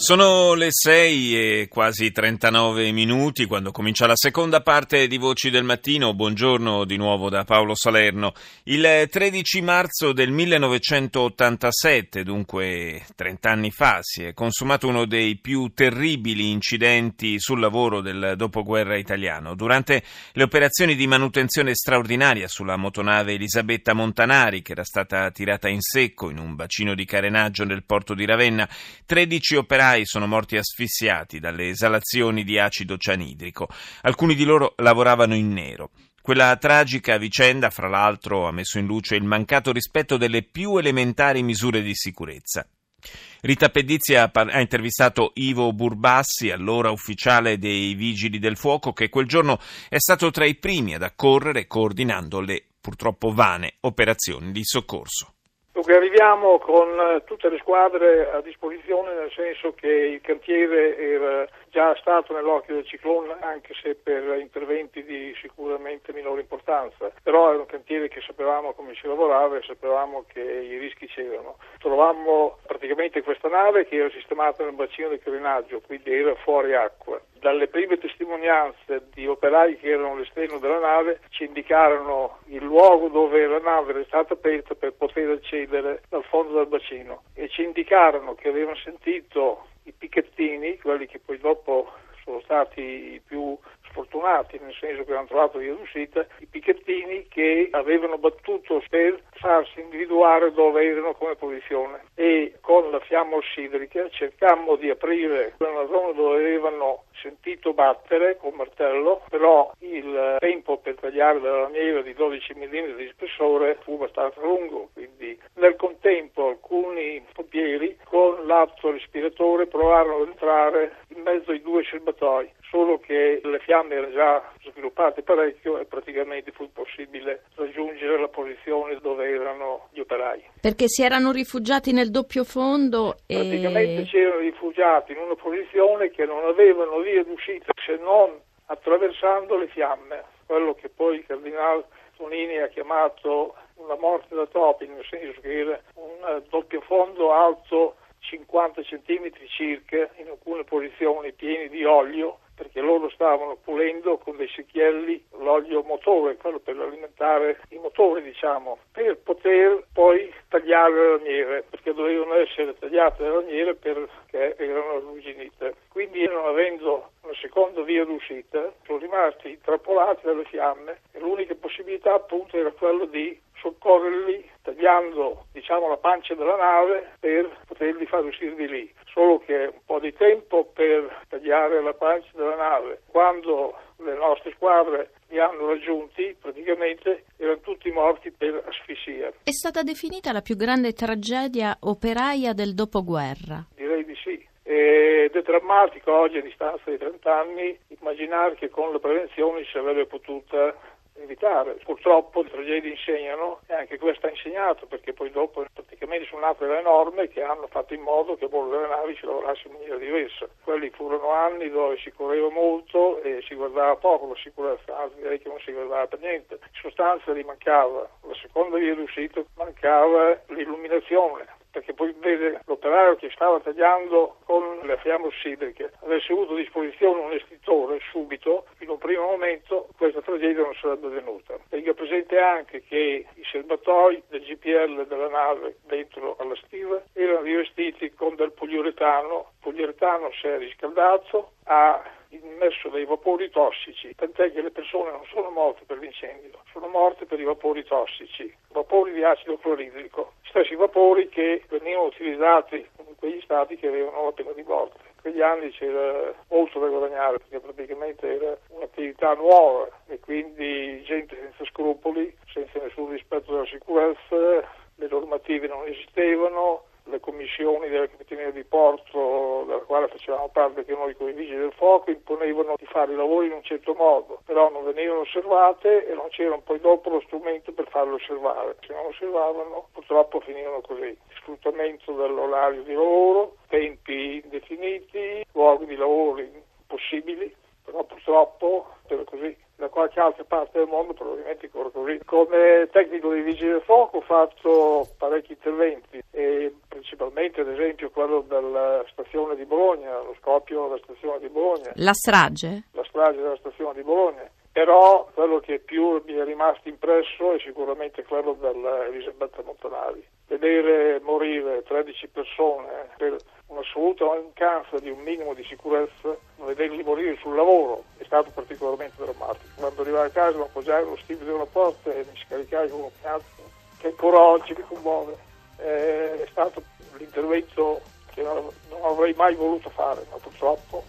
Sono le 6 e quasi 39 minuti quando comincia la seconda parte di Voci del Mattino. Buongiorno di nuovo da Paolo Salerno. Il 13 marzo del 1987, dunque 30 anni fa, si è consumato uno dei più terribili incidenti sul lavoro del dopoguerra italiano. Durante le operazioni di manutenzione straordinaria sulla motonave Elisabetta Montanari, che era stata tirata in secco in un bacino di carenaggio nel porto di Ravenna, 13 operai operai sono morti asfissiati dalle esalazioni di acido cianidrico. Alcuni di loro lavoravano in nero. Quella tragica vicenda, fra l'altro, ha messo in luce il mancato rispetto delle più elementari misure di sicurezza. Rita Pedizzi ha, ha, intervistato Ivo Burbassi, allora ufficiale dei Vigili del Fuoco, che quel giorno è stato tra i primi ad accorrere coordinando le purtroppo vane operazioni di soccorso. Dunque arriviamo con eh, tutte le squadre a disposizione nel senso che il cantiere era già stato nell'occhio del ciclone anche se per interventi di sicuramente minore importanza, però era un cantiere che sapevamo come si lavorava e sapevamo che i rischi c'erano. Trovammo praticamente questa nave che era sistemata nel bacino del carenaggio, quindi era fuori acqua. Dalle prime testimonianze di operai che erano all'esterno della nave ci indicarono il luogo dove la nave era stata aperta per poter accedere dal fondo del bacino e ci indicarono che avevano sentito i picchettini, quelli che poi dopo sono stati i più sfortunati, nel senso che hanno trovato via d'uscita, i picchettini che avevano battuto per farsi individuare dove erano come posizione. E con la fiamma ossidrica cercammo di aprire una zona dove avevano sentito battere con martello, però il tempo per tagliare la lamiera di 12 mm di spessore fu abbastanza lungo, quindi nel contempo alcuni pompieri con l'atto respiratore provarono ad entrare in mezzo ai due serbatoi, solo che le fiamme erano già sviluppate parecchio e praticamente fu impossibile raggiungere la posizione dove erano gli operai. Perché si erano rifugiati nel doppio fondo e... Praticamente si erano rifugiati in una posizione che non avevano via d'uscita se non attraversando le fiamme, quello che poi il cardinale Tonini ha chiamato una morte da topi, nel senso che era un doppio fondo alto 50 cm circa, in alcune posizioni pieni di olio, perché loro stavano pulendo con dei secchielli l'olio motore, quello per alimentare i motori, diciamo, per poter poi tagliare le lamiere, perché dovevano essere tagliate le lamiere perché erano arrugginite. Quindi non avendo una seconda via d'uscita, sono rimasti intrappolati dalle fiamme e l'unica possibilità appunto era quello di soccorrerli tagliando diciamo, la pancia della nave per poterli far uscire di lì. Solo che un po' di tempo per tagliare la pancia della nave, quando le nostre squadre li hanno raggiunti, praticamente erano tutti morti per asfissia. È stata definita la più grande tragedia operaia del dopoguerra. Direi di sì. Ed è drammatico oggi a distanza di 30 anni immaginare che con la prevenzione si sarebbe potuta evitare. Purtroppo le tragedie insegnano e anche questo ha insegnato perché poi dopo praticamente sono nate delle norme che hanno fatto in modo che a bordo delle navi si lavorasse in maniera diversa. Quelli furono anni dove si correva molto e si guardava poco la sicurezza, anzi direi che non si guardava per niente. In sostanza gli mancava la seconda via d'uscita, mancava l'illuminazione perché poi vede l'operaio che stava tagliando con le fiamme ossidriche avesse avuto a disposizione un estintore subito, in un primo momento questa tragedia non sarebbe venuta. Tenga presente anche che i serbatoi del GPL della nave dentro alla stiva erano rivestiti con del poliuretano, il poliuretano si è riscaldato, ha immesso dei vapori tossici, tant'è che le persone non sono morte per l'incendio, sono morte per i vapori tossici, vapori di acido cloridrico, stessi vapori che venivano utilizzati in quegli stati che avevano la pena di morte. In quegli anni c'era molto da guadagnare perché praticamente era un'attività nuova e quindi gente senza scrupoli, senza nessun rispetto della sicurezza, le normative non esistevano, le commissioni della Capitania di Porto, della quale facevamo parte anche noi con i vigili del fuoco, imponevano di fare i lavori in un certo modo, però non venivano osservate e non c'era poi dopo lo strumento per farlo osservare. Se non osservavano purtroppo finivano così. Sfruttamento dell'orario di lavoro, tempi indefiniti, luoghi di lavoro impossibili, però purtroppo era così. Da qualche altra parte del mondo probabilmente ancora così. Come Bologna, lo scoppio della stazione di Bologna. La strage? La strage della stazione di Bologna. Però quello che più mi è rimasto impresso è sicuramente quello dell'Elisabetta Montanari. Vedere morire 13 persone per un'assoluta mancanza di un minimo di sicurezza, vederli morire sul lavoro è stato particolarmente drammatico. Quando arrivai a casa, mi appoggiai allo stipite della porta e mi scaricai con un piazzo che ancora oggi mi commuove. È stato l'intervento che non avrei mai voluto fare, ma purtroppo